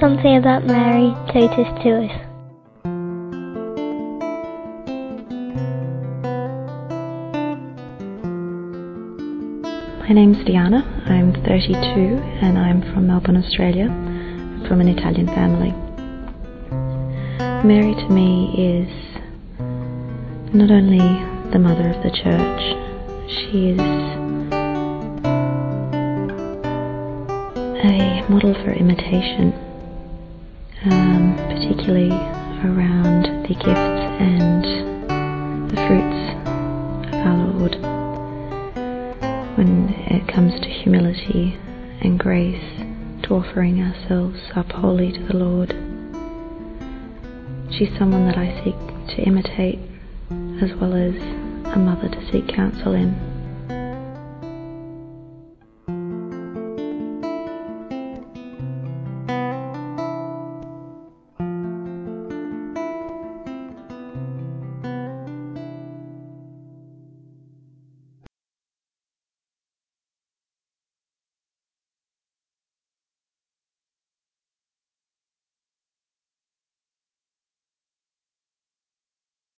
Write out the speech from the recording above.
something about Mary Totus to us. My name's Diana. I'm 32 and I'm from Melbourne, Australia, from an Italian family. Mary to me is not only the mother of the church, she is a model for imitation, um, particularly around the gifts and the fruits of our Lord when it comes to humility and grace, to offering ourselves up wholly to the Lord. She's someone that I seek to imitate, as well as a mother to seek counsel in.